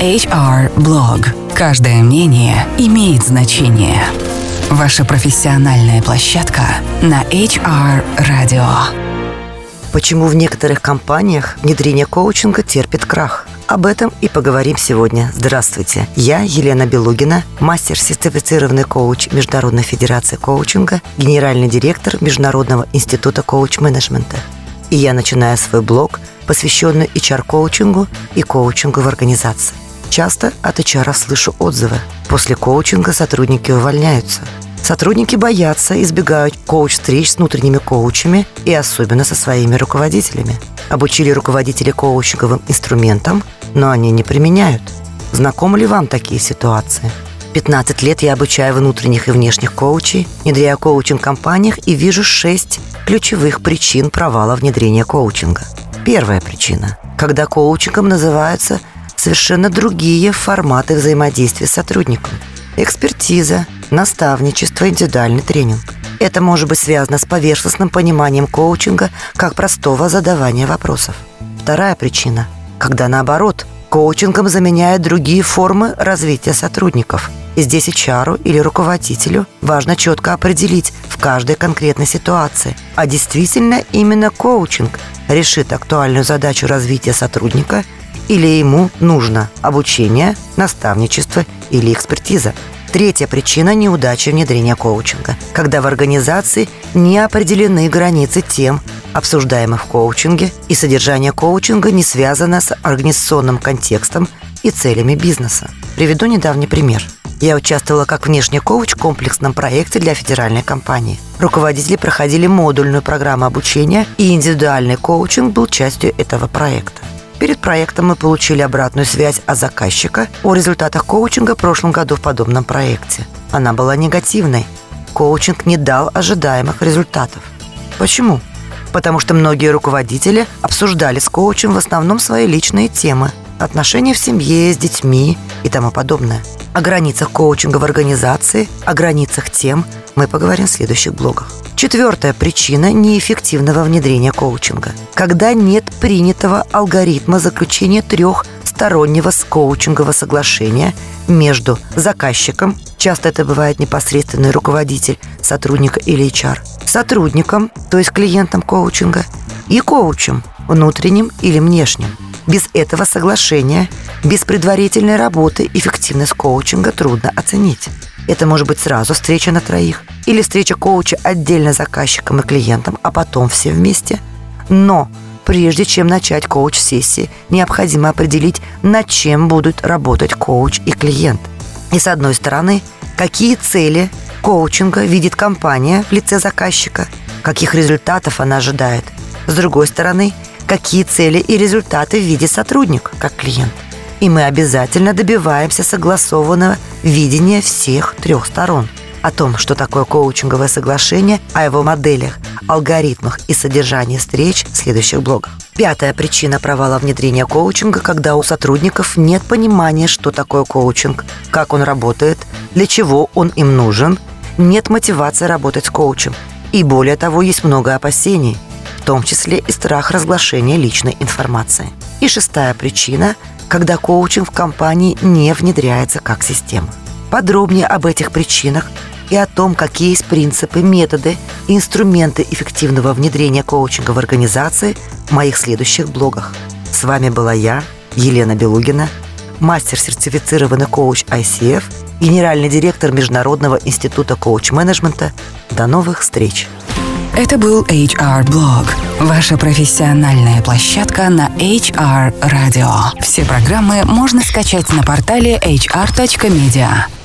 HR Blog. Каждое мнение имеет значение. Ваша профессиональная площадка на HR Radio. Почему в некоторых компаниях внедрение коучинга терпит крах? Об этом и поговорим сегодня. Здравствуйте. Я Елена Белугина, мастер-сертифицированный коуч Международной Федерации коучинга, генеральный директор Международного института коуч-менеджмента. И я начинаю свой блог, посвященный HR-коучингу и коучингу в организации. Часто от HR слышу отзывы. После коучинга сотрудники увольняются. Сотрудники боятся, избегают коуч-встреч с внутренними коучами и особенно со своими руководителями. Обучили руководители коучинговым инструментам, но они не применяют. Знакомы ли вам такие ситуации? 15 лет я обучаю внутренних и внешних коучей, внедряю коучинг в компаниях и вижу шесть ключевых причин провала внедрения коучинга. Первая причина. Когда коучингом называются совершенно другие форматы взаимодействия с сотрудником. Экспертиза, наставничество, индивидуальный тренинг. Это может быть связано с поверхностным пониманием коучинга как простого задавания вопросов. Вторая причина. Когда наоборот, коучингом заменяют другие формы развития сотрудников. И здесь HR или руководителю важно четко определить в каждой конкретной ситуации, а действительно именно коучинг решит актуальную задачу развития сотрудника или ему нужно обучение, наставничество или экспертиза. Третья причина неудачи внедрения коучинга, когда в организации не определены границы тем, обсуждаемых в коучинге, и содержание коучинга не связано с организационным контекстом и целями бизнеса. Приведу недавний пример. Я участвовала как внешний коуч в комплексном проекте для федеральной компании. Руководители проходили модульную программу обучения, и индивидуальный коучинг был частью этого проекта. Перед проектом мы получили обратную связь от заказчика о результатах коучинга в прошлом году в подобном проекте. Она была негативной. Коучинг не дал ожидаемых результатов. Почему? Потому что многие руководители обсуждали с коучем в основном свои личные темы – отношения в семье, с детьми и тому подобное. О границах коучинга в организации, о границах тем мы поговорим в следующих блогах. Четвертая причина неэффективного внедрения коучинга. Когда нет принятого алгоритма заключения трехстороннего коучингового соглашения между заказчиком, часто это бывает непосредственный руководитель сотрудника или HR, сотрудником, то есть клиентом коучинга, и коучем, внутренним или внешним. Без этого соглашения, без предварительной работы эффективность коучинга трудно оценить. Это может быть сразу встреча на троих или встреча коуча отдельно заказчиком и клиентом, а потом все вместе. Но прежде чем начать коуч-сессии, необходимо определить, над чем будут работать коуч и клиент. И с одной стороны, какие цели коучинга видит компания в лице заказчика, каких результатов она ожидает. С другой стороны, какие цели и результаты видит сотрудник, как клиент и мы обязательно добиваемся согласованного видения всех трех сторон. О том, что такое коучинговое соглашение, о его моделях, алгоритмах и содержании встреч в следующих блогах. Пятая причина провала внедрения коучинга, когда у сотрудников нет понимания, что такое коучинг, как он работает, для чего он им нужен, нет мотивации работать с коучем. И более того, есть много опасений, том числе и страх разглашения личной информации. И шестая причина – когда коучинг в компании не внедряется как система. Подробнее об этих причинах и о том, какие есть принципы, методы и инструменты эффективного внедрения коучинга в организации в моих следующих блогах. С вами была я, Елена Белугина, мастер-сертифицированный коуч ICF, генеральный директор Международного института коуч-менеджмента. До новых встреч! Это был HR Blog, ваша профессиональная площадка на HR Radio. Все программы можно скачать на портале hr.media.